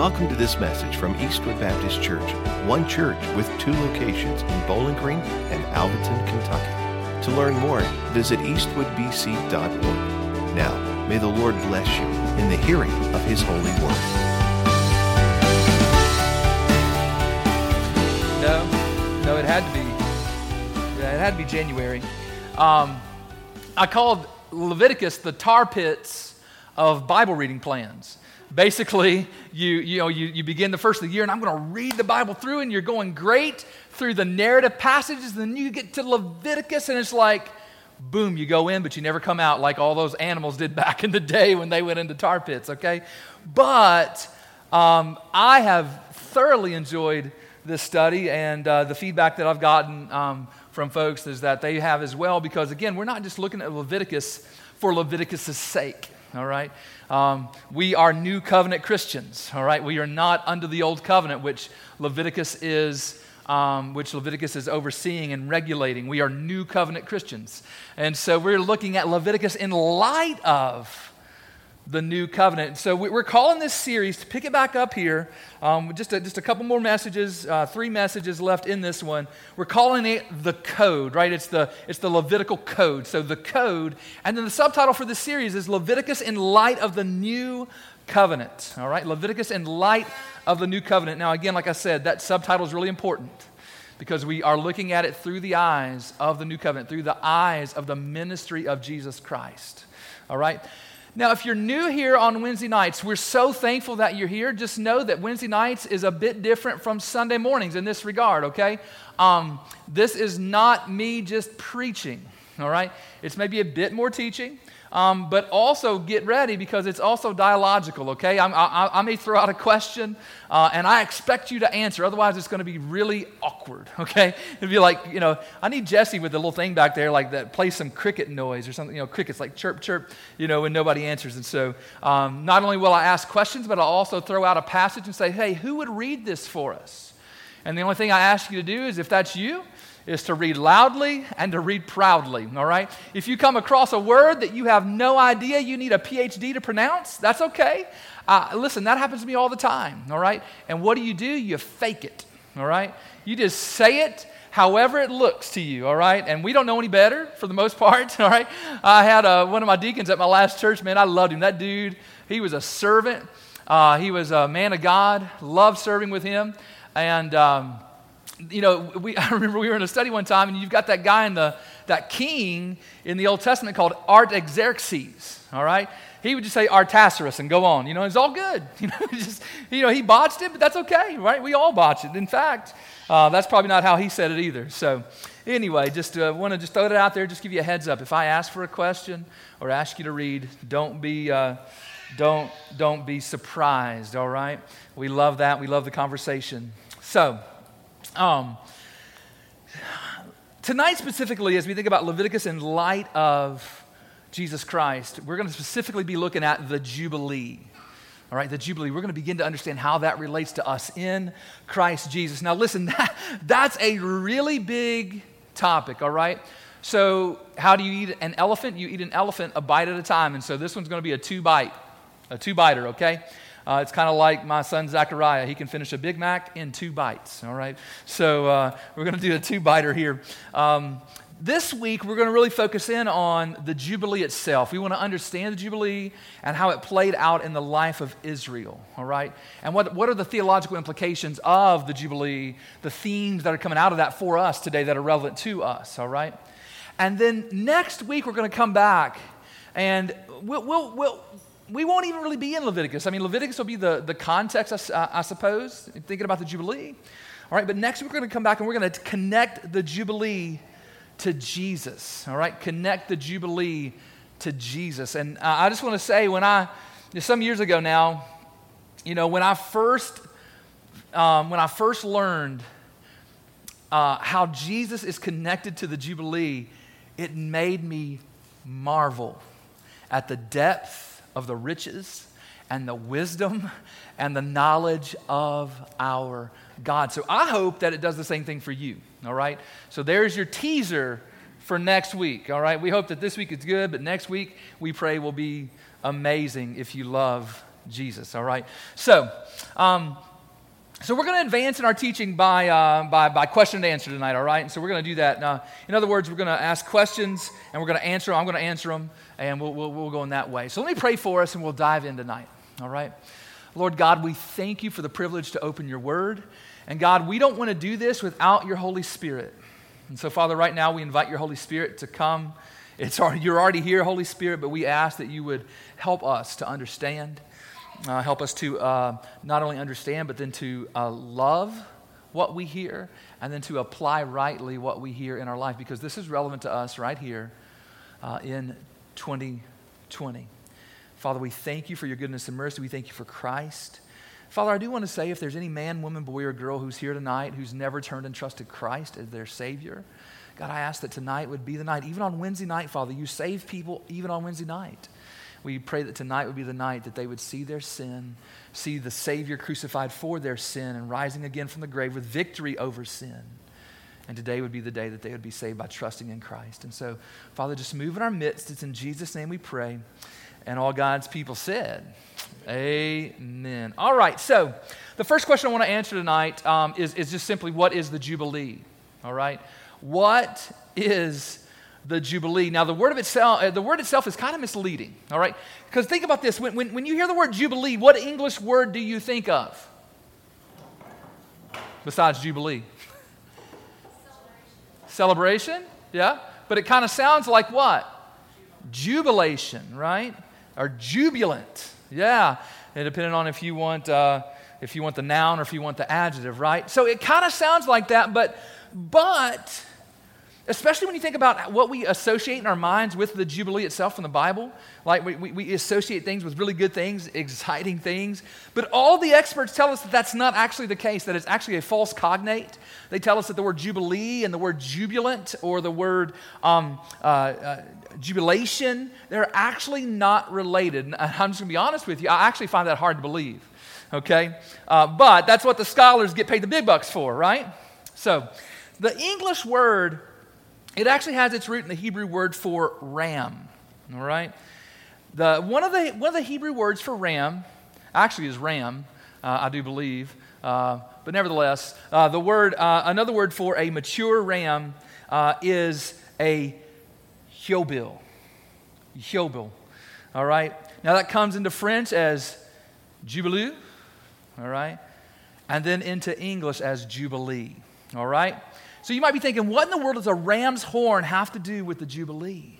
Welcome to this message from Eastwood Baptist Church, one church with two locations in Bowling Green and Alvaton, Kentucky. To learn more, visit eastwoodbc.org. Now, may the Lord bless you in the hearing of His holy word. No, no, it had to be. It had to be January. Um, I called Leviticus the tar pits of Bible reading plans basically you, you, know, you, you begin the first of the year and i'm going to read the bible through and you're going great through the narrative passages and then you get to leviticus and it's like boom you go in but you never come out like all those animals did back in the day when they went into tar pits okay? But um, i have thoroughly enjoyed this study and uh, the feedback that i've gotten um, from folks is that they have as well because again we're not just looking at leviticus for leviticus' sake all right um, we are new covenant Christians, all right? We are not under the old covenant, which Leviticus is. Um, which Leviticus is overseeing and regulating. We are new covenant Christians. And so we're looking at Leviticus in light of the new covenant. So we're calling this series to pick it back up here. Um, just, a, just a couple more messages, uh, three messages left in this one. We're calling it the code, right? It's the, it's the Levitical code. So the code. And then the subtitle for this series is Leviticus in light of the new covenant. All right? Leviticus in light of the new covenant. Now, again, like I said, that subtitle is really important because we are looking at it through the eyes of the new covenant, through the eyes of the ministry of Jesus Christ. All right? Now, if you're new here on Wednesday nights, we're so thankful that you're here. Just know that Wednesday nights is a bit different from Sunday mornings in this regard, okay? Um, this is not me just preaching, all right? It's maybe a bit more teaching. Um, but also get ready because it's also dialogical, okay? I'm, I, I may throw out a question uh, and I expect you to answer. Otherwise, it's going to be really awkward, okay? It'd be like, you know, I need Jesse with the little thing back there, like that, play some cricket noise or something, you know, crickets like chirp, chirp, you know, when nobody answers. And so um, not only will I ask questions, but I'll also throw out a passage and say, hey, who would read this for us? And the only thing I ask you to do is if that's you, is to read loudly and to read proudly, all right? If you come across a word that you have no idea you need a PhD to pronounce, that's okay. Uh, listen, that happens to me all the time, all right? And what do you do? You fake it, all right? You just say it however it looks to you, all right? And we don't know any better for the most part, all right? I had uh, one of my deacons at my last church, man, I loved him. That dude, he was a servant, uh, he was a man of God, loved serving with him. And, um, you know, we, I remember we were in a study one time, and you've got that guy in the, that king in the Old Testament called Artaxerxes, all right? He would just say Artaxerxes and go on. You know, it's all good. You know, just, you know, he botched it, but that's okay, right? We all botch it. In fact, uh, that's probably not how he said it either. So, anyway, just uh, want to just throw it out there, just give you a heads up. If I ask for a question or ask you to read, don't be. Uh, don't, don't be surprised, all right? We love that. We love the conversation. So, um, tonight, specifically, as we think about Leviticus in light of Jesus Christ, we're going to specifically be looking at the Jubilee. All right, the Jubilee. We're going to begin to understand how that relates to us in Christ Jesus. Now, listen, that, that's a really big topic, all right? So, how do you eat an elephant? You eat an elephant a bite at a time. And so, this one's going to be a two bite, a two biter, okay? Uh, it's kind of like my son Zachariah. He can finish a Big Mac in two bites, all right? So uh, we're going to do a two biter here. Um, this week, we're going to really focus in on the Jubilee itself. We want to understand the Jubilee and how it played out in the life of Israel, all right? And what, what are the theological implications of the Jubilee, the themes that are coming out of that for us today that are relevant to us, all right? And then next week, we're going to come back and we'll, we'll, we'll, we won't even really be in Leviticus. I mean, Leviticus will be the, the context, I, I suppose, thinking about the Jubilee. All right, but next we're going to come back and we're going to connect the Jubilee to Jesus. All right, connect the Jubilee to Jesus. And uh, I just want to say, when I, some years ago now, you know, when I first, um, when I first learned uh, how Jesus is connected to the Jubilee, it made me marvel at the depth of the riches and the wisdom and the knowledge of our God. So I hope that it does the same thing for you, all right? So there's your teaser for next week, all right? We hope that this week is good, but next week we pray will be amazing if you love Jesus, all right? So, um, so we're going to advance in our teaching by, uh, by, by question and answer tonight, all right? And so we're going to do that. Uh, in other words, we're going to ask questions and we're going to answer them. I'm going to answer them and we'll, we'll, we'll go in that way. So let me pray for us and we'll dive in tonight, all right? Lord God, we thank you for the privilege to open your word. And God, we don't want to do this without your Holy Spirit. And so, Father, right now we invite your Holy Spirit to come. It's you're already here, Holy Spirit, but we ask that you would help us to understand uh, help us to uh, not only understand, but then to uh, love what we hear and then to apply rightly what we hear in our life because this is relevant to us right here uh, in 2020. Father, we thank you for your goodness and mercy. We thank you for Christ. Father, I do want to say if there's any man, woman, boy, or girl who's here tonight who's never turned and trusted Christ as their Savior, God, I ask that tonight would be the night. Even on Wednesday night, Father, you save people even on Wednesday night. We pray that tonight would be the night that they would see their sin, see the Savior crucified for their sin and rising again from the grave with victory over sin. And today would be the day that they would be saved by trusting in Christ. And so, Father, just move in our midst. It's in Jesus' name we pray. And all God's people said, Amen. All right, so the first question I want to answer tonight um, is, is just simply what is the Jubilee? All right? What is the Jubilee. Now, the word, of itself, uh, the word itself is kind of misleading, all right? Because think about this when, when, when you hear the word Jubilee, what English word do you think of? Besides Jubilee? Celebration. Celebration? Yeah. But it kind of sounds like what? Jubilation, right? Or jubilant. Yeah. And depending on if you want. Uh, if you want the noun or if you want the adjective, right? So it kind of sounds like that, but but especially when you think about what we associate in our minds with the Jubilee itself from the Bible. Like we, we, we, associate things with really good things, exciting things. But all the experts tell us that that's not actually the case, that it's actually a false cognate. They tell us that the word Jubilee and the word jubilant or the word um, uh, uh, jubilation, they're actually not related. And I'm just going to be honest with you, I actually find that hard to believe. Okay? Uh, but that's what the scholars get paid the big bucks for, right? So, the English word it actually has its root in the Hebrew word for ram. All right? The, one, of the, one of the Hebrew words for ram actually is ram, uh, I do believe. Uh, but nevertheless, uh, the word, uh, another word for a mature ram uh, is a yobel. Yobel. All right? Now that comes into French as jubilee. All right? And then into English as jubilee. All right? So you might be thinking, what in the world does a ram's horn have to do with the Jubilee?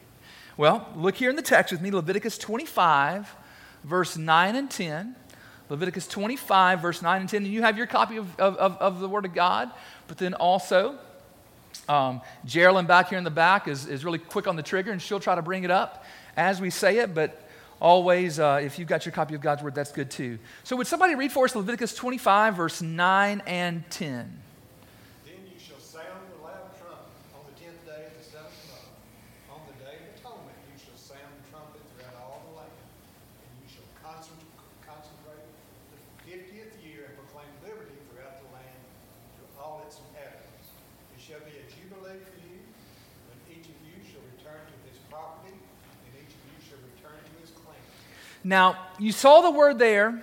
Well, look here in the text with me Leviticus 25, verse 9 and 10. Leviticus 25, verse 9 and 10. And you have your copy of, of, of the Word of God, but then also, um, Geraldine back here in the back is, is really quick on the trigger, and she'll try to bring it up as we say it, but always, uh, if you've got your copy of God's Word, that's good too. So, would somebody read for us Leviticus 25, verse 9 and 10? Now, you saw the word there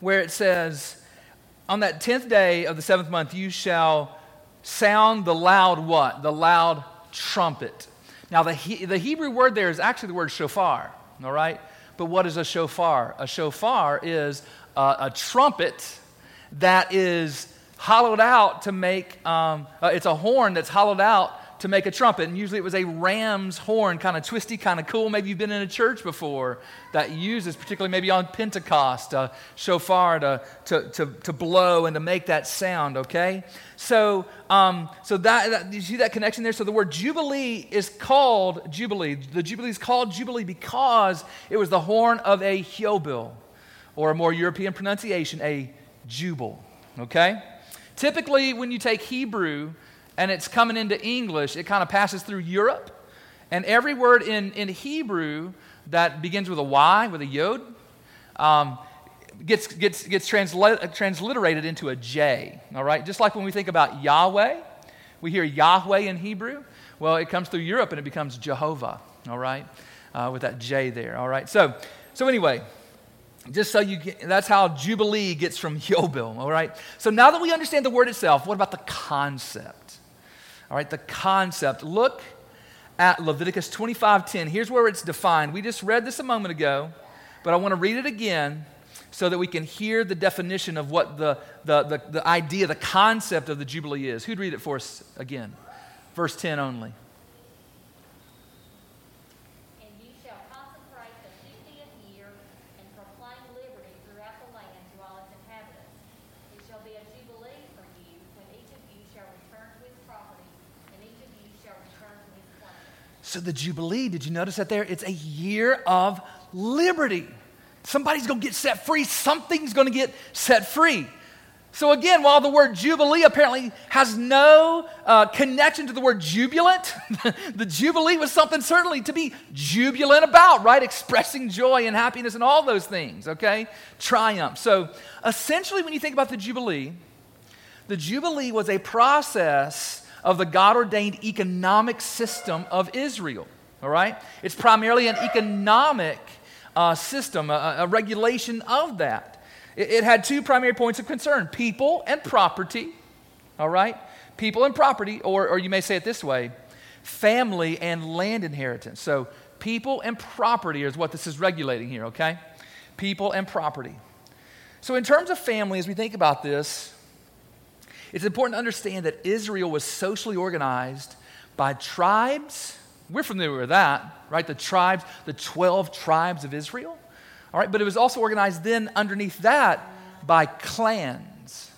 where it says, on that 10th day of the seventh month, you shall sound the loud what? The loud trumpet. Now, the, he, the Hebrew word there is actually the word shofar, all right? But what is a shofar? A shofar is a, a trumpet that is hollowed out to make, um, uh, it's a horn that's hollowed out to make a trumpet. And usually it was a ram's horn, kind of twisty, kind of cool. Maybe you've been in a church before that uses, particularly maybe on Pentecost, a shofar to, to, to, to blow and to make that sound, okay? So, um, so that, that, you see that connection there? So the word Jubilee is called Jubilee. The Jubilee is called Jubilee because it was the horn of a yobel, or a more European pronunciation, a jubal, okay? Typically, when you take Hebrew, and it's coming into English, it kind of passes through Europe. And every word in, in Hebrew that begins with a Y, with a yod, um, gets, gets, gets transla- transliterated into a J. All right? Just like when we think about Yahweh, we hear Yahweh in Hebrew. Well, it comes through Europe and it becomes Jehovah. All right? Uh, with that J there. All right? So, so anyway, just so you get, that's how Jubilee gets from Yobel, all right? So now that we understand the word itself, what about the concept? All right, the concept. Look at Leviticus 25:10. Here's where it's defined. We just read this a moment ago, but I want to read it again so that we can hear the definition of what the, the, the, the idea, the concept of the Jubilee is. Who'd read it for us again? Verse 10 only. The Jubilee, did you notice that there? It's a year of liberty. Somebody's going to get set free, something's going to get set free. So, again, while the word Jubilee apparently has no uh, connection to the word jubilant, the Jubilee was something certainly to be jubilant about, right? Expressing joy and happiness and all those things, okay? Triumph. So, essentially, when you think about the Jubilee, the Jubilee was a process of the God ordained economic system of Israel. All right? It's primarily an economic uh, system, a, a, regulation of that. It, it had two primary points of concern people and property. All right? People and property, or, or you may say it this way family and land inheritance. So, people and property is what this is regulating here, okay? People and property. So, in terms of family, as we think about this, it's important to understand that Israel was socially organized by tribes. We're familiar with that, right? The tribes, the 12 tribes of Israel. All right, but it was also organized then underneath that by clans.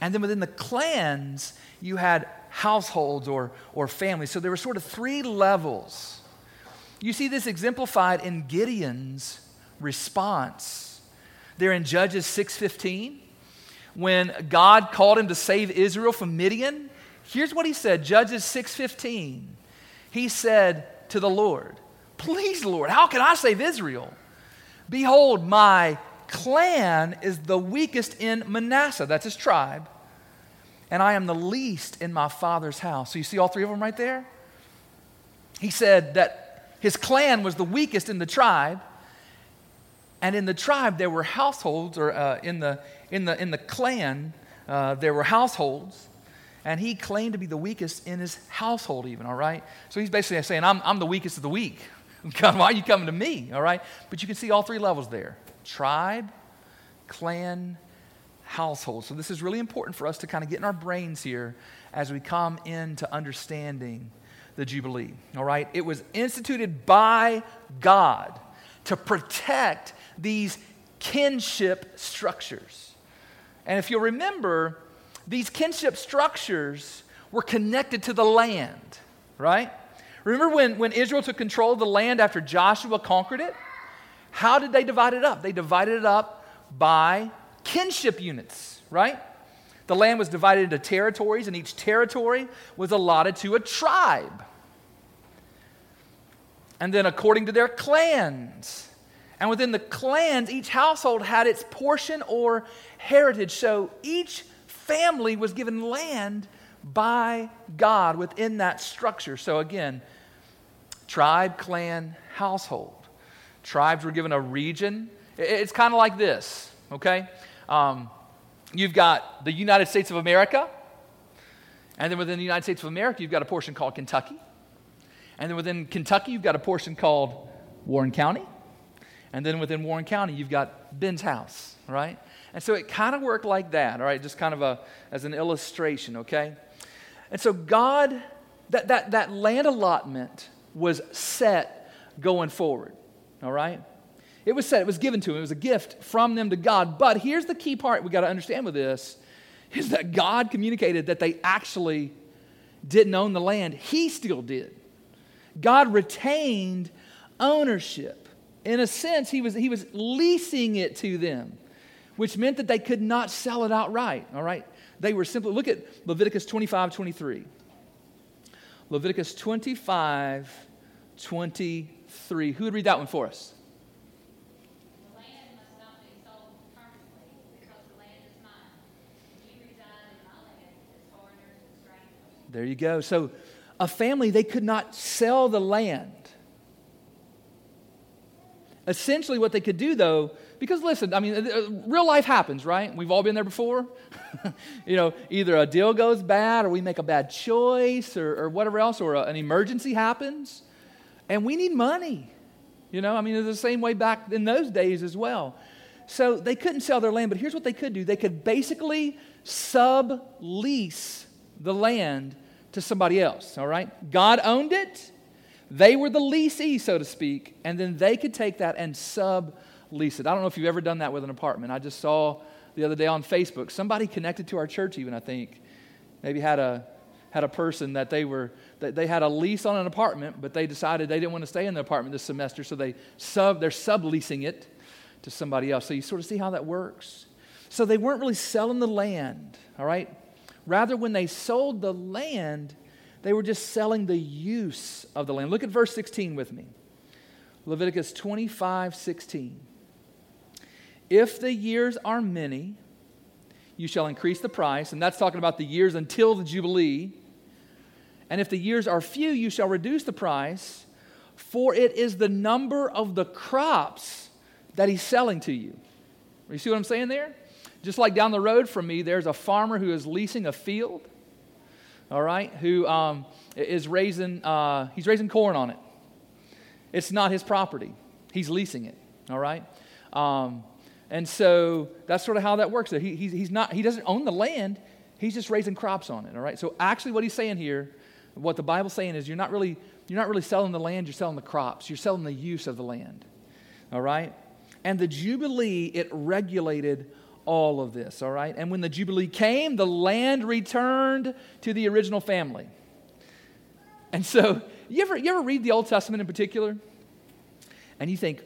And then within the clans, you had households or, or families. So there were sort of three levels. You see this exemplified in Gideon's response. There in Judges 6:15, when God called him to save Israel from Midian, here's what he said, Judges 6:15. He said to the Lord, "Please, Lord, how can I save Israel? Behold, my clan is the weakest in Manasseh, that's his tribe, and I am the least in my father's house." So you see all three of them right there? He said that his clan was the weakest in the tribe, and in the tribe there were households, or uh, in the in the, in the clan, uh, there were households, and he claimed to be the weakest in his household, even, all right? So he's basically saying, I'm, I'm the weakest of the weak. God, why are you coming to me, all right? But you can see all three levels there tribe, clan, household. So this is really important for us to kind of get in our brains here as we come into understanding the Jubilee, all right? It was instituted by God to protect these kinship structures. And if you'll remember, these kinship structures were connected to the land, right? Remember when, when Israel took control of the land after Joshua conquered it? How did they divide it up? They divided it up by kinship units, right? The land was divided into territories, and each territory was allotted to a tribe. And then, according to their clans, and within the clans, each household had its portion or heritage. So each family was given land by God within that structure. So again, tribe, clan, household. Tribes were given a region. It's kind of like this, okay? Um, you've got the United States of America, and then within the United States of America, you've got a portion called Kentucky. And then within Kentucky, you've got a portion called Warren County. And then within Warren County, you've got Ben's house, right? And so it kind of worked like that, all right? Just kind of a, as an illustration, okay? And so God, that, that, that land allotment was set going forward, all right? It was set, it was given to him, it was a gift from them to God. But here's the key part we got to understand with this is that God communicated that they actually didn't own the land, He still did. God retained ownership in a sense, he was, he was leasing it to them, which meant that they could not sell it outright. All right? They were simply, look at Leviticus 25 23. Leviticus 25 23. Who would read that one for us? There you go. So, a family, they could not sell the land essentially, what they could do, though, Because listen, I mean, uh, real life happens, right? We've all been there before. you know, either a deal goes bad or we make a bad choice or, or whatever else, or a, an emergency happens. And we need money. You know, I mean, it's the same way back in those days as well. So they couldn't sell their land, but here's what they could do they could basically sublease the land to somebody else, all right? God owned it. They were the leasee, so to speak, and then they could take that and sublease it. I don't know if you've ever done that with an apartment. I just saw the other day on Facebook somebody connected to our church, even I think, maybe had a had a person that they were that they had a lease on an apartment, but they decided they didn't want to stay in the apartment this semester, so they sub they're subleasing it to somebody else. So you sort of see how that works. So they weren't really selling the land, all right? Rather, when they sold the land, they were just selling the use of the land. Look at verse 16 with me. Leviticus 25, 16. If the years are many, you shall increase the price. And that's talking about the years until the Jubilee. And if the years are few, you shall reduce the price, for it is the number of the crops that he's selling to you. You see what I'm saying there? Just like down the road from me, there's a farmer who is leasing a field, all right, who um, is raising, uh, he's raising corn on it. It's not his property, he's leasing it, all right? Um, and so that's sort of how that works. He, he's, he's not, he doesn't own the land, he's just raising crops on it, all right? So actually, what he's saying here, what the Bible's saying is you're not really, you're not really selling the land, you're selling the crops, you're selling the use of the land, all right? And the Jubilee, it regulated all of this, all right? And when the Jubilee came, the land returned to the original family. And so, you ever, you ever read the Old Testament in particular? And you think,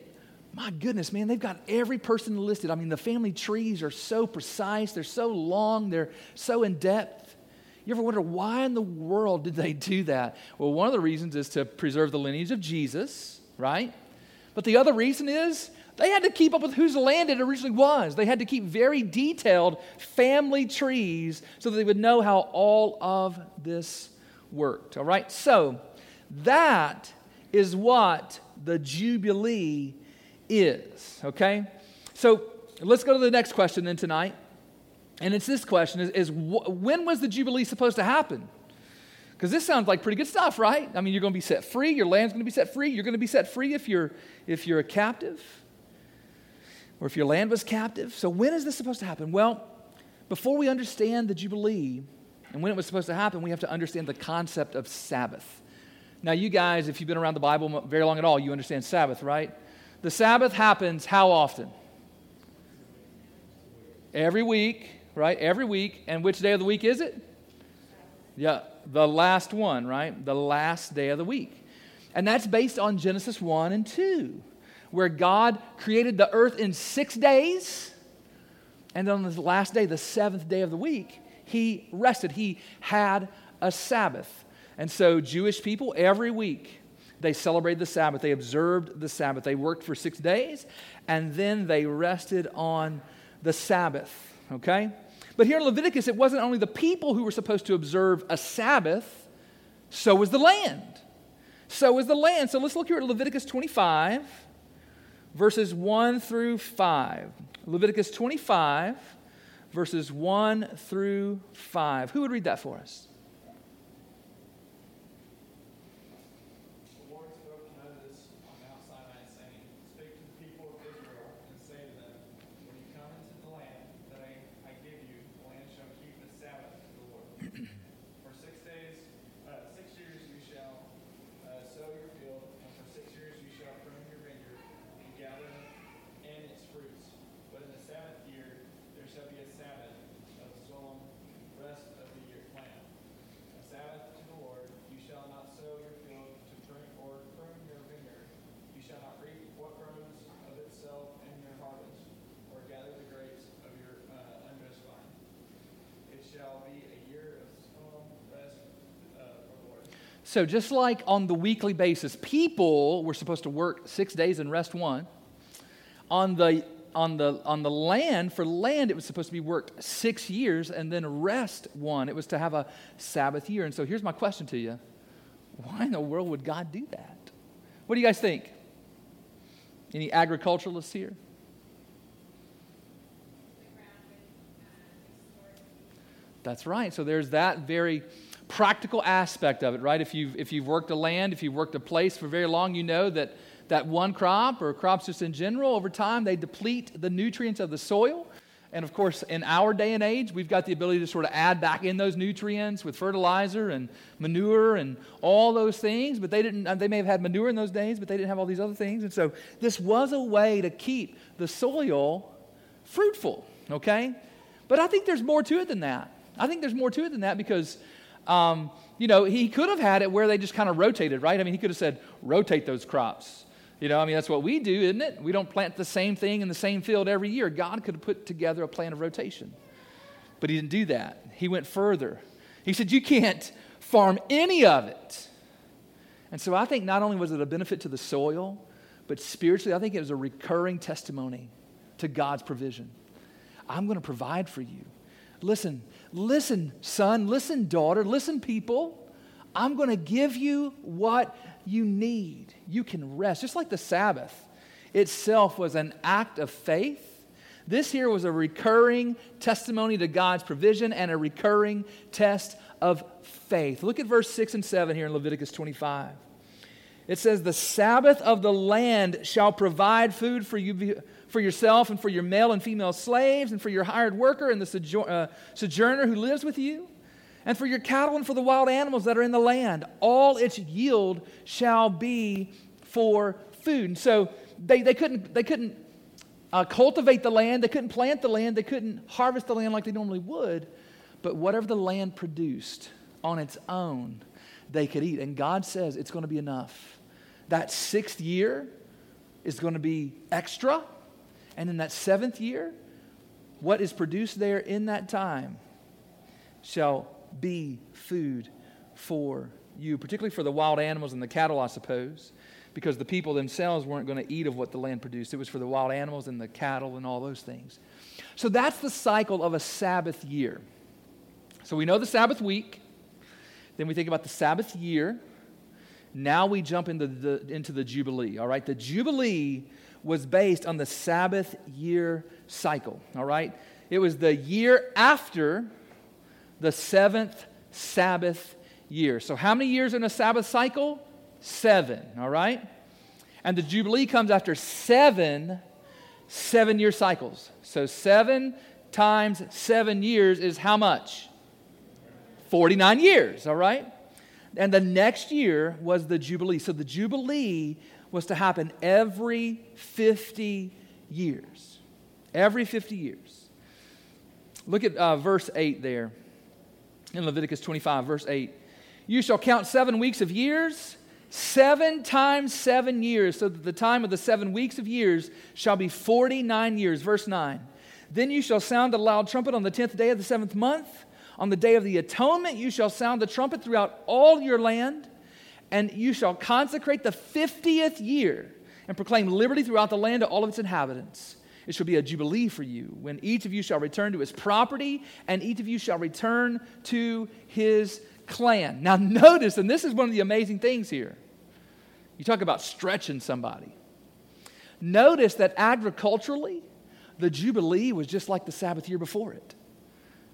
my goodness, man, they've got every person listed. I mean, the family trees are so precise, they're so long, they're so in depth. You ever wonder why in the world did they do that? Well, one of the reasons is to preserve the lineage of Jesus, right? But the other reason is they had to keep up with whose land it originally was. They had to keep very detailed family trees so that they would know how all of this worked. All right? So, that is what the Jubilee is. Okay? So, let's go to the next question then tonight. And it's this question is, is when was the Jubilee supposed to happen? Because this sounds like pretty good stuff, right? I mean, you're going to be set free. Your land's going to be set free. You're going to be set free if you're, if you're a captive or if your land was captive. So, when is this supposed to happen? Well, before we understand the Jubilee and when it was supposed to happen, we have to understand the concept of Sabbath. Now, you guys, if you've been around the Bible very long at all, you understand Sabbath, right? The Sabbath happens how often? Every week, right? Every week. And which day of the week is it? Yeah, the last one, right? The last day of the week. And that's based on Genesis 1 and 2 where God created the earth in six days. And on the last day, the seventh day of the week, he rested. He had a Sabbath. And so, Jewish people, every week, they celebrated the Sabbath. They observed the Sabbath. They worked for six days, and then they rested on the Sabbath. Okay? But here in Leviticus, it wasn't only the people who were supposed to observe a Sabbath, so was the land. So was the land. So let's look here at Leviticus 25 verses 1 through 5. Leviticus 25, verses 1 through 5. Who would read that for us? So, just like on the weekly basis, people were supposed to work six days and rest one. On the, on the, on the land, for land, it was supposed to be worked six years and then rest one. It was to have a Sabbath year. And so, here's my question to you why in the world would God do that? What do you guys think? Any agriculturalists here? That's right. So, there's that very practical aspect of it, right? If you've, if you've worked a land, if you've worked a place for very long, you know that that one crop or crops just in general, over time, they deplete the nutrients of the soil. And of course, in our day and age, we've got the ability to sort of add back in those nutrients with fertilizer and manure and all those things. But they didn't, uh, they may have had manure in those days, but they didn't have all these other things. And so this was a way to keep the soil fruitful, okay? But I think there's more to it than that. I think there's more to it than that because, um, you know, he could have had it where they just kind of rotated, right? I mean, he could have said, rotate those crops. You know, I mean, that's what we do, isn't it? We don't plant the same thing in the same field every year. God could have put together a plan of rotation. But he didn't do that. He went further. He said, You can't farm any of it. And so I think not only was it a benefit to the soil, but spiritually, I think it was a recurring testimony to God's provision. I'm going to provide for you. Listen, listen, son, listen, daughter, listen, people. I'm going to give you what you need. You can rest. Just like the Sabbath itself was an act of faith, this here was a recurring testimony to God's provision and a recurring test of faith. Look at verse 6 and 7 here in Leviticus 25. It says, The Sabbath of the land shall provide food for you for yourself and for your male and female slaves and for your hired worker and the uh, sojourner who lives with you and for your cattle and for the wild animals that are in the land. All its yield shall be for food. And so they, they couldn't, they couldn't uh, cultivate the land, they couldn't plant the land, they couldn't harvest the land like they normally would. But whatever the land produced on its own, they could eat. And God says it's going to be enough. That sixth year is going to be extra. And in that seventh year, what is produced there in that time shall be food for you, particularly for the wild animals and the cattle, I suppose, because the people themselves weren't going to eat of what the land produced. It was for the wild animals and the cattle and all those things. So that's the cycle of a Sabbath year. So we know the Sabbath week, then we think about the Sabbath year. Now we jump into the, into the Jubilee, all right? The Jubilee was based on the Sabbath year cycle, all right? It was the year after the seventh Sabbath year. So, how many years in a Sabbath cycle? Seven, all right? And the Jubilee comes after seven seven year cycles. So, seven times seven years is how much? 49 years, all right? And the next year was the Jubilee. So, the Jubilee was to happen every 50 years. Every 50 years. Look at uh, verse 8 there in Leviticus 25, verse 8. You shall count seven weeks of years, seven times seven years, so that the time of the seven weeks of years shall be 49 years. Verse 9. Then you shall sound a loud trumpet on the tenth day of the seventh month. On the day of the atonement, you shall sound the trumpet throughout all your land, and you shall consecrate the 50th year and proclaim liberty throughout the land to all of its inhabitants. It shall be a jubilee for you, when each of you shall return to his property, and each of you shall return to his clan. Now, notice, and this is one of the amazing things here. You talk about stretching somebody. Notice that agriculturally, the Jubilee was just like the Sabbath year before it.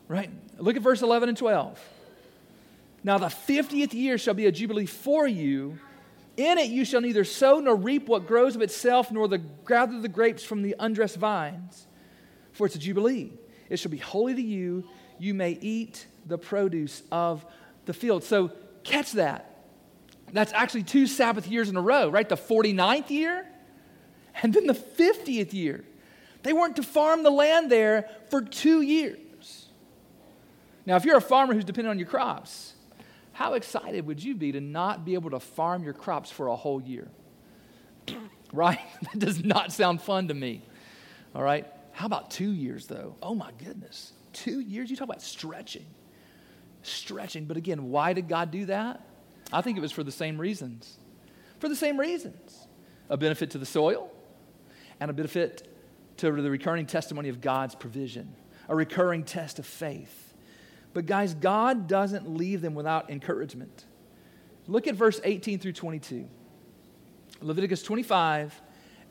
Right? Look at verse 11 and 12. Now, the 50th year shall be a Jubilee for you in it you shall neither sow nor reap what grows of itself, nor the, gather the grapes from the undressed vines, for it's a jubilee. It shall be holy to you. You may eat the produce of the field. So catch that. That's actually two Sabbath years in a row, right? The 49th year and then the 50th year. They weren't to farm the land there for two years. Now, if you're a farmer who's dependent on your crops, how excited would you be to not be able to farm your crops for a whole year? right? that does not sound fun to me. All right? How about two years, though? Oh my goodness. Two years? You talk about stretching. Stretching. But again, why did God do that? I think it was for the same reasons. For the same reasons a benefit to the soil and a benefit to the recurring testimony of God's provision, a recurring test of faith. But, guys, God doesn't leave them without encouragement. Look at verse 18 through 22. Leviticus 25,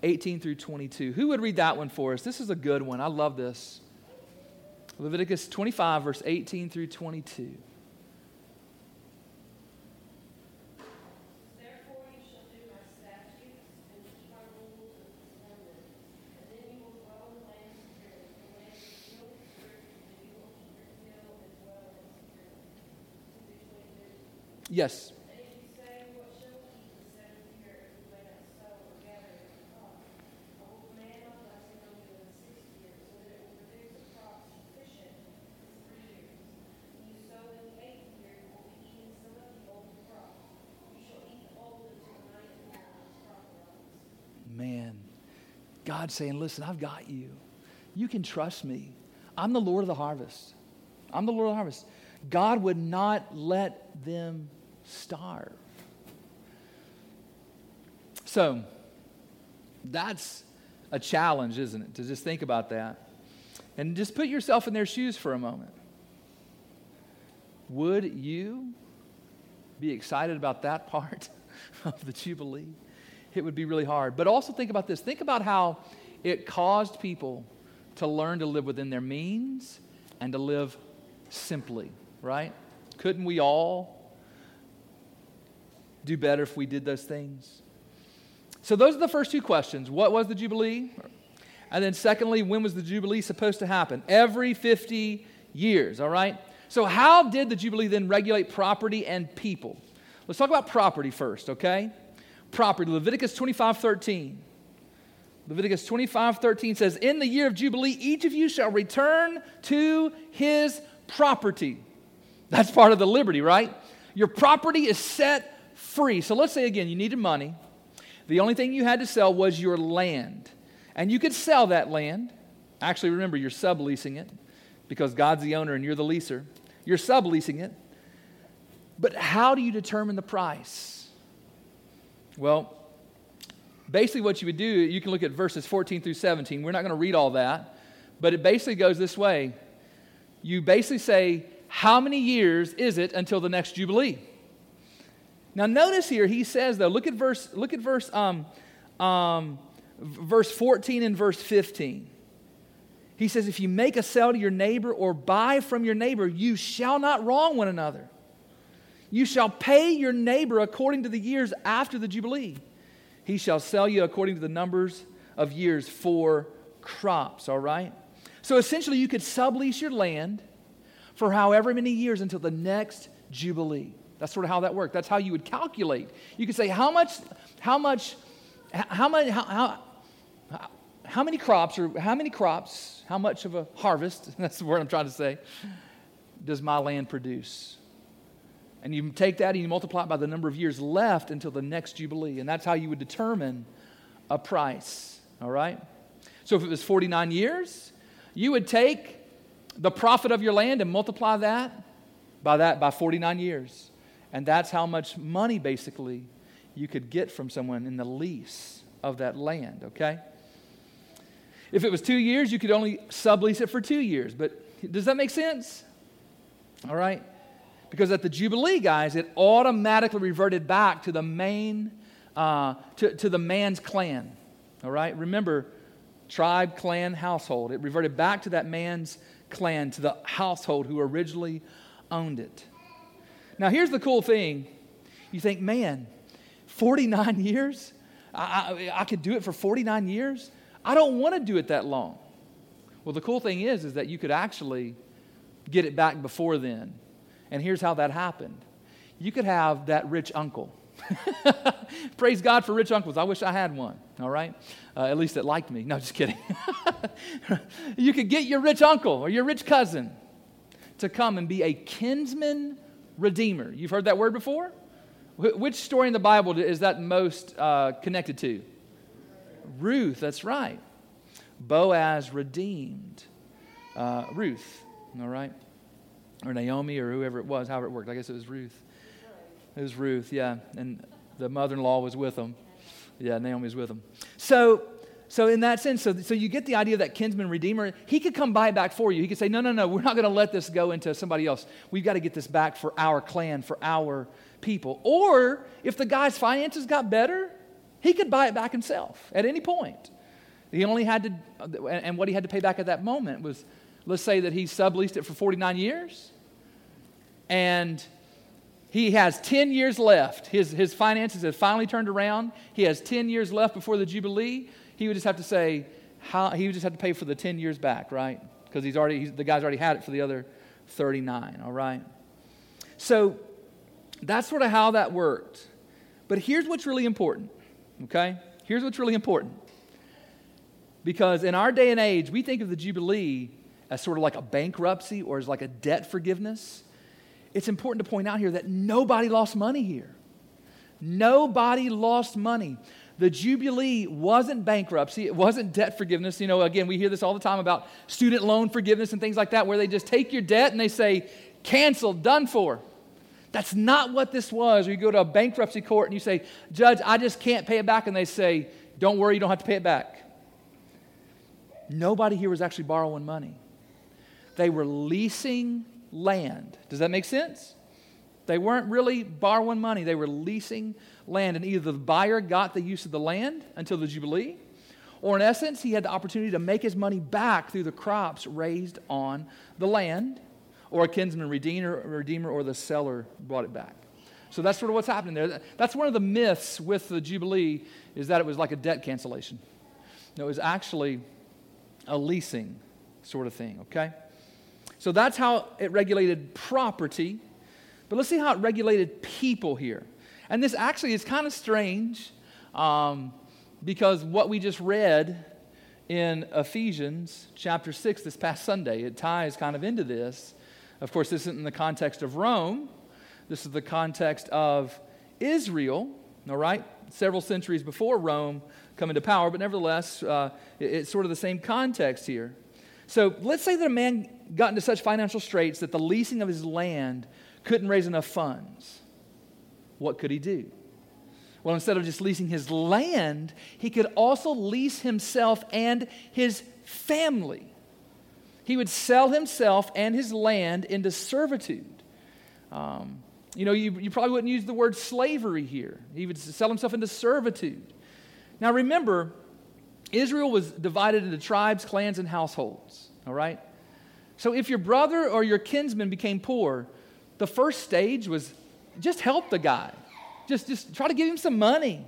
18 through 22. Who would read that one for us? This is a good one. I love this. Leviticus 25, verse 18 through 22. Yes. Man, God's saying, listen, I've got you. You can trust me. I'm the Lord of the harvest. I'm the Lord of the harvest. God would not let them starve. So, that's a challenge, isn't it? To just think about that. And just put yourself in their shoes for a moment. Would you be excited about that part of the Jubilee? It would be really hard. But also think about this think about how it caused people to learn to live within their means and to live simply, right? Couldn't we all do better if we did those things? So, those are the first two questions. What was the Jubilee? And then, secondly, when was the Jubilee supposed to happen? Every 50 years, all right? So, how did the Jubilee then regulate property and people? Let's talk about property first, okay? Property. Leviticus 25 13. Leviticus 25 13 says, In the year of Jubilee, each of you shall return to his property. That's part of the liberty, right? Your property is set free. So let's say again, you needed money. The only thing you had to sell was your land. And you could sell that land. Actually, remember, you're subleasing it because God's the owner and you're the leaser. You're subleasing it. But how do you determine the price? Well, basically, what you would do, you can look at verses 14 through 17. We're not going to read all that, but it basically goes this way. You basically say, How many years is it until the next Jubilee? Now notice here he says though, look at verse, look at verse, um, um, verse 14 and verse 15. He says, if you make a sale to your neighbor or buy from your neighbor, you shall not wrong one another. You shall pay your neighbor according to the years after the Jubilee. He shall sell you according to the numbers of years for crops, all right? So essentially, you could sublease your land for however many years until the next Jubilee. That's sort of how that worked. That's how you would calculate. You could say, how much, how much, how many, how, how, how many crops or how many crops, how much of a harvest, that's the word I'm trying to say, does my land produce? And you take that and you multiply it by the number of years left until the next Jubilee. And that's how you would determine a price. All right? So if it was 49 years, you would take the profit of your land and multiply that by that by 49 years. And that's how much money, basically, you could get from someone in the lease of that land, okay? If it was two years, you could only sublease it for two years. But does that make sense? All right? Because at the Jubilee, guys, it automatically reverted back to the main, uh, to, to the man's clan. All right? Remember, tribe, clan, household. It reverted back to that man's clan, to the household who originally owned it. Now, here's the cool thing you think, man, 49 years? I, I, I could do it for 49 years? I don't want to do it that long. Well, the cool thing is, is that you could actually get it back before then. And here's how that happened you could have that rich uncle. Praise God for rich uncles. I wish I had one, all right? Uh, at least that liked me. No, just kidding. you could get your rich uncle or your rich cousin to come and be a kinsman redeemer. You've heard that word before? Wh- which story in the Bible is that most uh, connected to? Ruth, that's right. Boaz redeemed uh, Ruth, all right? Or Naomi or whoever it was, however it worked. I guess it was Ruth. It was Ruth, yeah. And the mother in law was with them. Yeah, Naomi was with them. So so, in that sense, so, so you get the idea that kinsman redeemer, he could come buy it back for you. He could say, No, no, no, we're not going to let this go into somebody else. We've got to get this back for our clan, for our people. Or if the guy's finances got better, he could buy it back himself at any point. He only had to, and what he had to pay back at that moment was let's say that he subleased it for 49 years, and he has 10 years left. His, his finances have finally turned around. He has 10 years left before the Jubilee. He would just have to say, how, he would just have to pay for the 10 years back, right? Because he's already, he's, the guy's already had it for the other 39, all right? So that's sort of how that worked. But here's what's really important, okay? Here's what's really important. Because in our day and age, we think of the Jubilee as sort of like a bankruptcy or as like a debt forgiveness it's important to point out here that nobody lost money here. Nobody lost money. The Jubilee wasn't bankruptcy, it wasn't debt forgiveness. You know, again, we hear this all the time about student loan forgiveness and things like that, where they just take your debt and they say, canceled, done for. That's not what this was. Or you go to a bankruptcy court and you say, Judge, I just can't pay it back. And they say, Don't worry, you don't have to pay it back. Nobody here was actually borrowing money. They were leasing land. Does that make sense? They weren't really borrowing money, they were leasing land. And either the buyer got the use of the land until the Jubilee, or in essence, he had the opportunity to make his money back through the crops raised on the land, or a kinsman redeemer, redeemer or the seller brought it back. So that's sort of what's happening there. That's one of the myths with the Jubilee is that it was like a debt cancellation. No, it was actually a leasing sort of thing, okay? So that's how it regulated property. But let's see how it regulated people here. And this actually is kind of strange um, because what we just read in Ephesians chapter 6 this past Sunday, it ties kind of into this. Of course, this isn't in the context of Rome, this is the context of Israel, all right? Several centuries before Rome come into power, but nevertheless, uh, it, it's sort of the same context here. So let's say that a man got into such financial straits that the leasing of his land couldn't raise enough funds. What could he do? Well, instead of just leasing his land, he could also lease himself and his family. He would sell himself and his land into servitude. Um, you know, you, you probably wouldn't use the word slavery here. He would sell himself into servitude. Now, remember, Israel was divided into tribes, clans, and households, all right? So if your brother or your kinsman became poor, the first stage was just help the guy. Just, just try to give him some money.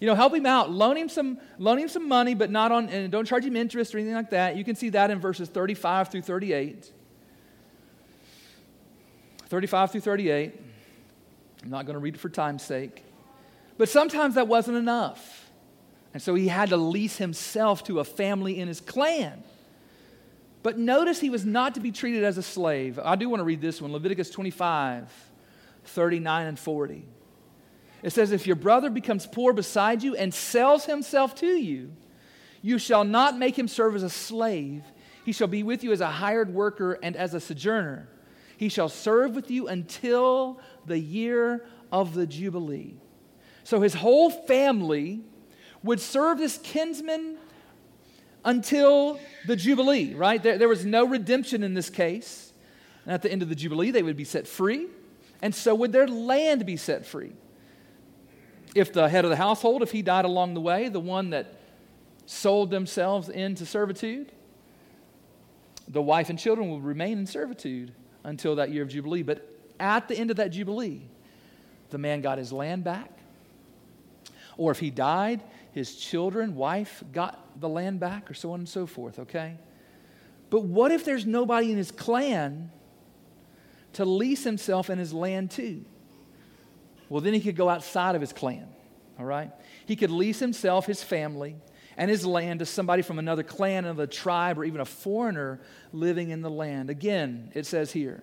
You know, help him out. Loan him some, loan him some money, but not on, and don't charge him interest or anything like that. You can see that in verses 35 through 38. 35 through 38. I'm not going to read it for time's sake. But sometimes that wasn't enough. And so he had to lease himself to a family in his clan. But notice he was not to be treated as a slave. I do want to read this one Leviticus 25, 39 and 40. It says, If your brother becomes poor beside you and sells himself to you, you shall not make him serve as a slave. He shall be with you as a hired worker and as a sojourner. He shall serve with you until the year of the Jubilee. So his whole family would serve this kinsman until the Jubilee, right? There, there was no redemption in this case. And at the end of the Jubilee, they would be set free, and so would their land be set free. If the head of the household, if he died along the way, the one that sold themselves into servitude, the wife and children would remain in servitude until that year of Jubilee. But at the end of that Jubilee, the man got his land back. Or if he died, his children, wife got the land back, or so on and so forth, okay? But what if there's nobody in his clan to lease himself and his land to? Well, then he could go outside of his clan, all right? He could lease himself, his family, and his land to somebody from another clan, of a tribe, or even a foreigner living in the land. Again, it says here,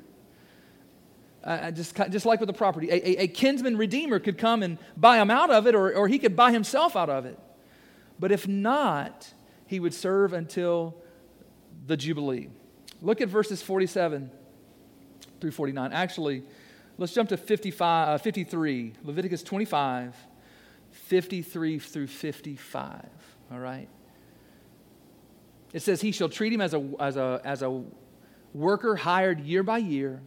uh, just, just like with the property, a, a, a, kinsman redeemer could come and buy him out of it, or, or he could buy himself out of it. But if not, he would serve until the Jubilee. Look at verses 47 through 49. Actually, let's jump to 55, uh, 53, Leviticus 25, 53 through 55. All right? It says, He shall treat him as a, as a, as a worker hired year by year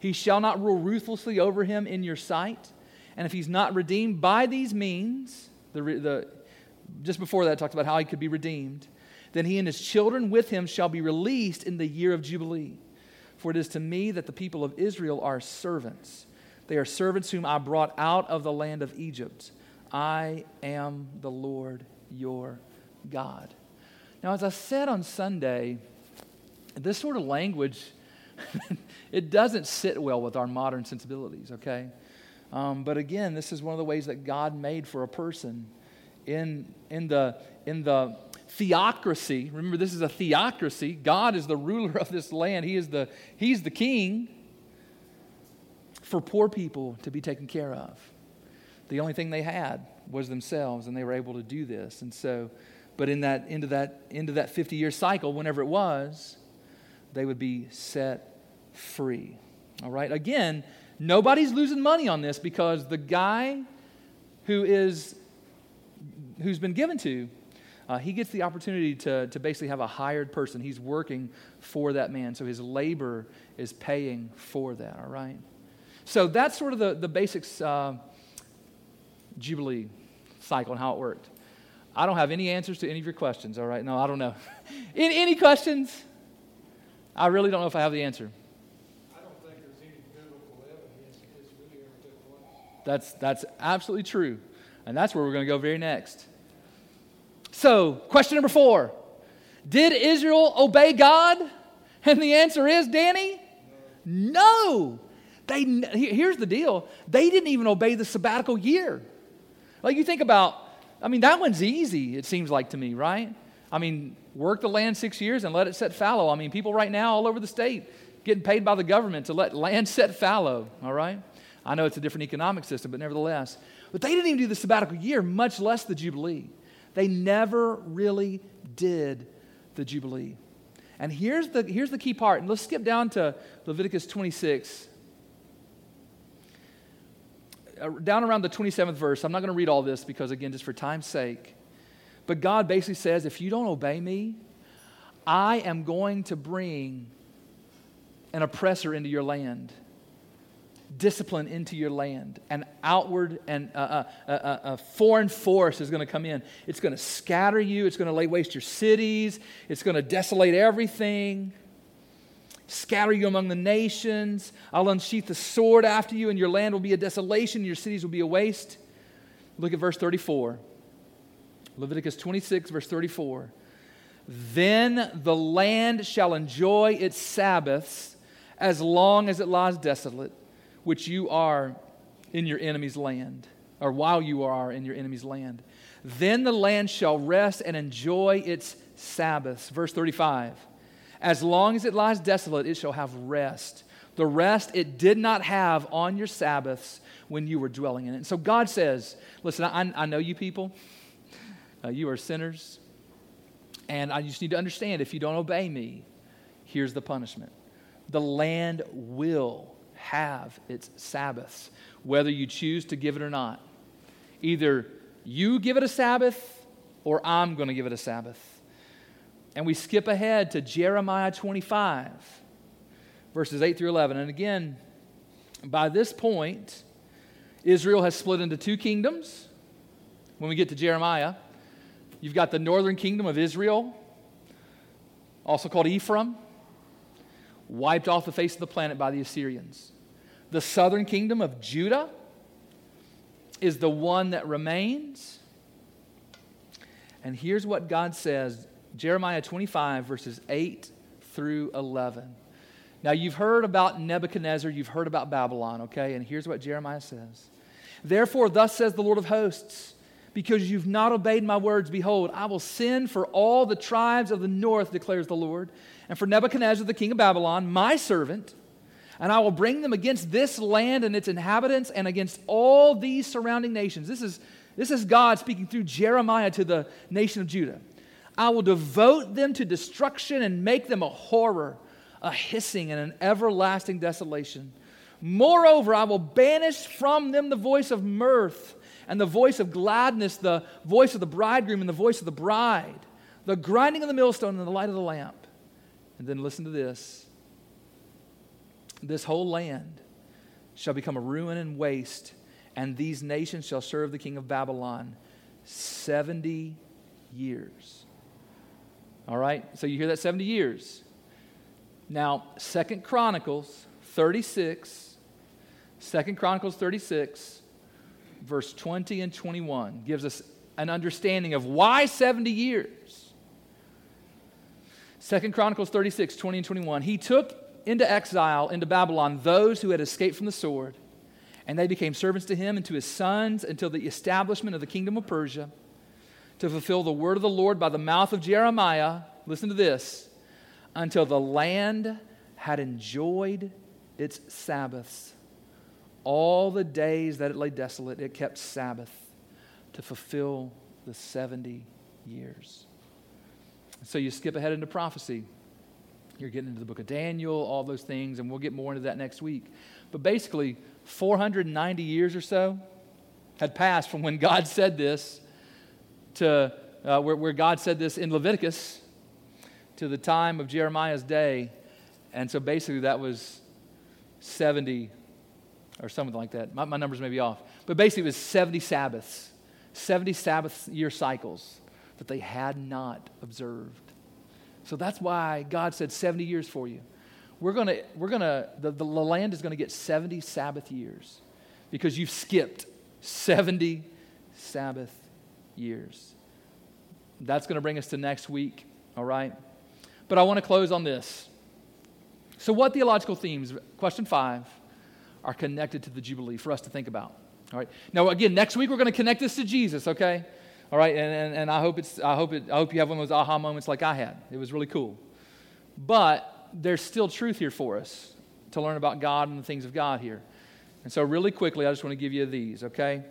he shall not rule ruthlessly over him in your sight. And if he's not redeemed by these means, the, the, just before that, talks about how he could be redeemed. Then he and his children with him shall be released in the year of Jubilee. For it is to me that the people of Israel are servants. They are servants whom I brought out of the land of Egypt. I am the Lord your God. Now, as I said on Sunday, this sort of language, it doesn't sit well with our modern sensibilities, okay? Um, but again, this is one of the ways that God made for a person in, in, the, in the theocracy. Remember, this is a theocracy. God is the ruler of this land, He is the, He's the king for poor people to be taken care of. The only thing they had was themselves, and they were able to do this. And so, but in that into that into that 50 year cycle, whenever it was, they would be set free. All right. Again, nobody's losing money on this because the guy who is who's been given to uh, he gets the opportunity to, to basically have a hired person. He's working for that man, so his labor is paying for that, all right? So that's sort of the, the basics uh, Jubilee cycle and how it worked. I don't have any answers to any of your questions, all right? No, I don't know. any, any questions? I really don't know if I have the answer. I don't think there's any biblical evidence that this really ever took place. That's, that's absolutely true. And that's where we're going to go very next. So, question number four Did Israel obey God? And the answer is, Danny, no. They, here's the deal they didn't even obey the sabbatical year. Like you think about, I mean, that one's easy, it seems like to me, right? I mean, work the land six years and let it set fallow. I mean, people right now all over the state getting paid by the government to let land set fallow, all right? I know it's a different economic system, but nevertheless. But they didn't even do the sabbatical year, much less the Jubilee. They never really did the Jubilee. And here's the, here's the key part. And let's skip down to Leviticus 26 uh, down around the 27th verse, I'm not going to read all this because, again, just for time's sake. But God basically says, if you don't obey me, I am going to bring an oppressor into your land, discipline into your land, an outward and a, uh, a, uh, a foreign force is going to come in. It's going to scatter you, it's going to lay waste your cities, it's going to desolate everything scatter you among the nations. I'll unsheath the sword after you, and your land will be a desolation, your cities will be a waste. Look at verse 34. Leviticus 26, verse 34. Then the land shall enjoy its Sabbaths as long as it lies desolate, which you are in your enemy's land, or while you are in your enemy's land. Then the land shall rest and enjoy its Sabbaths. Verse 35. As long as it lies desolate, it shall have rest. The rest it did not have on your Sabbaths when you were dwelling in it. And so God says, Listen, I, I know you people. Uh, you are sinners. And I just need to understand if you don't obey me, here's the punishment. The land will have its Sabbaths, whether you choose to give it or not. Either you give it a Sabbath or I'm going to give it a Sabbath. And we skip ahead to Jeremiah 25, verses 8 through 11. And again, by this point, Israel has split into two kingdoms. When we get to Jeremiah, you've got the northern kingdom of Israel, also called Ephraim, wiped off the face of the planet by the Assyrians. The southern kingdom of Judah is the one that remains. And here's what God says Jeremiah 25, verses 8 through 11. Now, you've heard about Nebuchadnezzar, you've heard about Babylon, okay? And here's what Jeremiah says Therefore, thus says the Lord of hosts, because you've not obeyed my words, behold, I will send for all the tribes of the north, declares the Lord, and for Nebuchadnezzar, the king of Babylon, my servant, and I will bring them against this land and its inhabitants and against all these surrounding nations. This is, this is God speaking through Jeremiah to the nation of Judah. I will devote them to destruction and make them a horror, a hissing, and an everlasting desolation. Moreover, I will banish from them the voice of mirth and the voice of gladness, the voice of the bridegroom and the voice of the bride, the grinding of the millstone and the light of the lamp. And then listen to this this whole land shall become a ruin and waste, and these nations shall serve the king of Babylon 70 years. All right? So you hear that 70 years. Now, Second Chronicles 36, Second Chronicles 36, verse 20 and 21 gives us an understanding of why 70 years. Second Chronicles 36, 20 and 21. He took into exile into Babylon those who had escaped from the sword, and they became servants to him and to his sons until the establishment of the kingdom of Persia, to fulfill the word of the Lord by the mouth of Jeremiah. Listen to this until the land had enjoyed its Sabbaths. All the days that it lay desolate, it kept Sabbath to fulfill the 70 years. So you skip ahead into prophecy. You're getting into the book of Daniel, all those things, and we'll get more into that next week. But basically, 490 years or so had passed from when God said this to uh, where, where God said this in Leviticus to the time of Jeremiah's day. And so basically, that was 70 or something like that. My, my numbers may be off. But basically, it was 70 Sabbaths, 70 Sabbath year cycles that they had not observed. So that's why God said 70 years for you. We're going to, we're going to, the, the land is going to get 70 Sabbath years because you've skipped 70 Sabbath years. That's going to bring us to next week, all right? But I want to close on this. So, what theological themes, question five, are connected to the Jubilee for us to think about? All right. Now, again, next week we're going to connect this to Jesus, okay? All right, and, and, and I hope it's I hope it I hope you have one of those aha moments like I had. It was really cool. But there's still truth here for us to learn about God and the things of God here. And so really quickly, I just want to give you these, okay?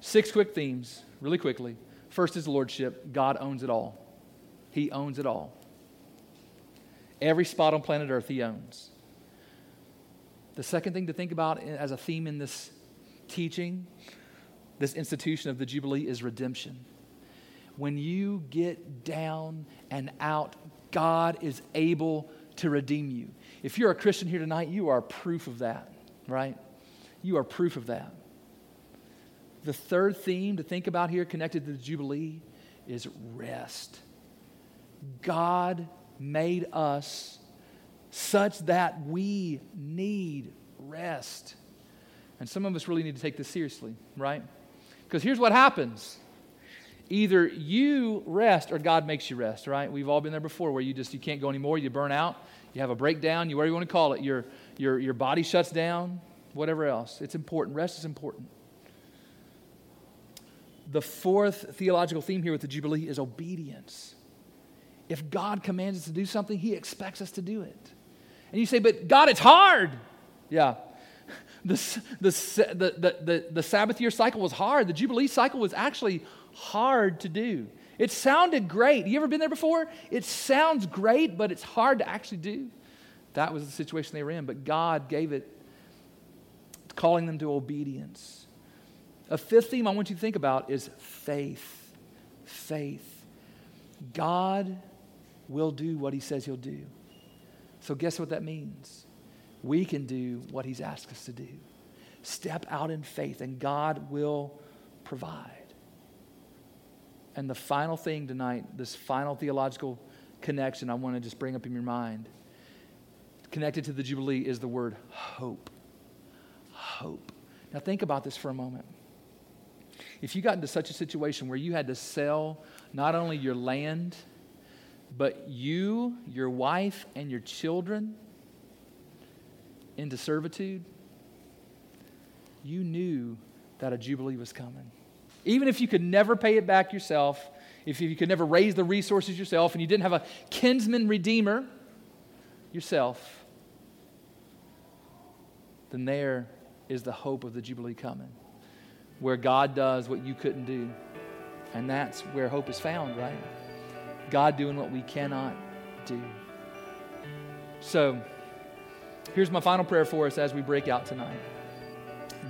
Six quick themes, really quickly. First is lordship. God owns it all. He owns it all. Every spot on planet Earth he owns. The second thing to think about as a theme in this teaching this institution of the Jubilee is redemption. When you get down and out, God is able to redeem you. If you're a Christian here tonight, you are proof of that, right? You are proof of that. The third theme to think about here connected to the Jubilee is rest. God made us such that we need rest. And some of us really need to take this seriously, right? Because here's what happens either you rest or God makes you rest, right? We've all been there before where you just you can't go anymore, you burn out, you have a breakdown, you whatever you want to call it, your your your body shuts down, whatever else. It's important. Rest is important. The fourth theological theme here with the Jubilee is obedience. If God commands us to do something, He expects us to do it. And you say, but God, it's hard. Yeah, the, the, the, the, the Sabbath year cycle was hard. The Jubilee cycle was actually hard to do. It sounded great. You ever been there before? It sounds great, but it's hard to actually do. That was the situation they were in, but God gave it, calling them to obedience. A fifth theme I want you to think about is faith. Faith. God will do what he says he'll do. So, guess what that means? we can do what He's asked us to do. Step out in faith, and God will provide. And the final thing tonight, this final theological connection I want to just bring up in your mind, connected to the Jubilee, is the word hope. Hope. Now, think about this for a moment. If you got into such a situation where you had to sell not only your land, but you, your wife, and your children, into servitude, you knew that a Jubilee was coming. Even if you could never pay it back yourself, if you could never raise the resources yourself, and you didn't have a kinsman redeemer yourself, then there is the hope of the Jubilee coming, where God does what you couldn't do. And that's where hope is found, right? God doing what we cannot do. So, Here's my final prayer for us as we break out tonight.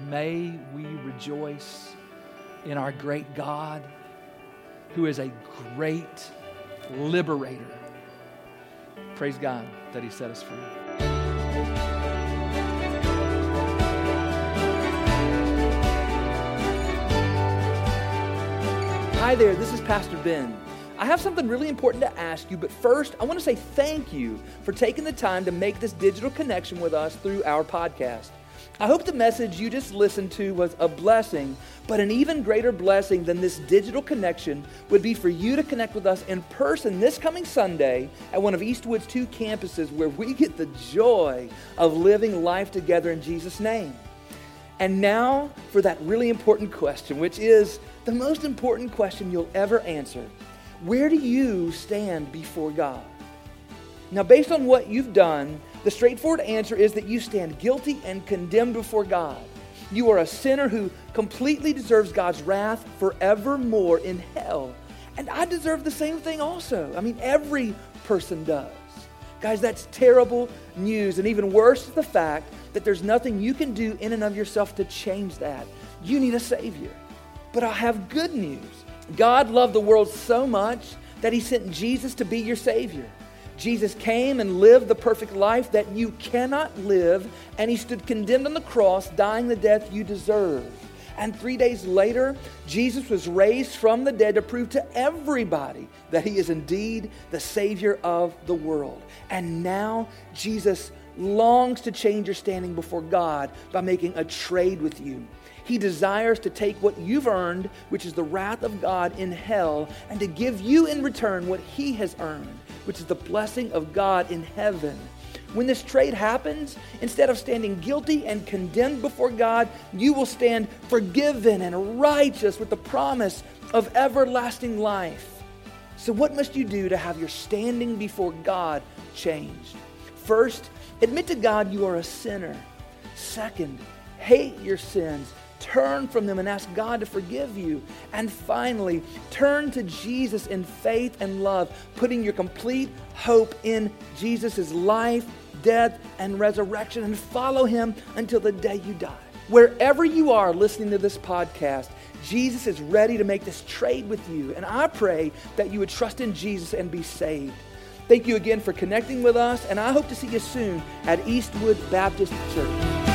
May we rejoice in our great God who is a great liberator. Praise God that He set us free. Hi there, this is Pastor Ben. I have something really important to ask you, but first, I want to say thank you for taking the time to make this digital connection with us through our podcast. I hope the message you just listened to was a blessing, but an even greater blessing than this digital connection would be for you to connect with us in person this coming Sunday at one of Eastwood's two campuses where we get the joy of living life together in Jesus' name. And now for that really important question, which is the most important question you'll ever answer Where do you stand before God? Now, based on what you've done, the straightforward answer is that you stand guilty and condemned before God. You are a sinner who completely deserves God's wrath forevermore in hell. And I deserve the same thing also. I mean, every person does. Guys, that's terrible news. And even worse is the fact that there's nothing you can do in and of yourself to change that. You need a Savior. But I have good news. God loved the world so much that He sent Jesus to be your Savior. Jesus came and lived the perfect life that you cannot live, and he stood condemned on the cross, dying the death you deserve. And three days later, Jesus was raised from the dead to prove to everybody that he is indeed the Savior of the world. And now, Jesus longs to change your standing before God by making a trade with you. He desires to take what you've earned, which is the wrath of God in hell, and to give you in return what he has earned which is the blessing of God in heaven. When this trade happens, instead of standing guilty and condemned before God, you will stand forgiven and righteous with the promise of everlasting life. So, what must you do to have your standing before God changed? First, admit to God you are a sinner. Second, hate your sins Turn from them and ask God to forgive you. And finally, turn to Jesus in faith and love, putting your complete hope in Jesus' life, death, and resurrection, and follow him until the day you die. Wherever you are listening to this podcast, Jesus is ready to make this trade with you. And I pray that you would trust in Jesus and be saved. Thank you again for connecting with us, and I hope to see you soon at Eastwood Baptist Church.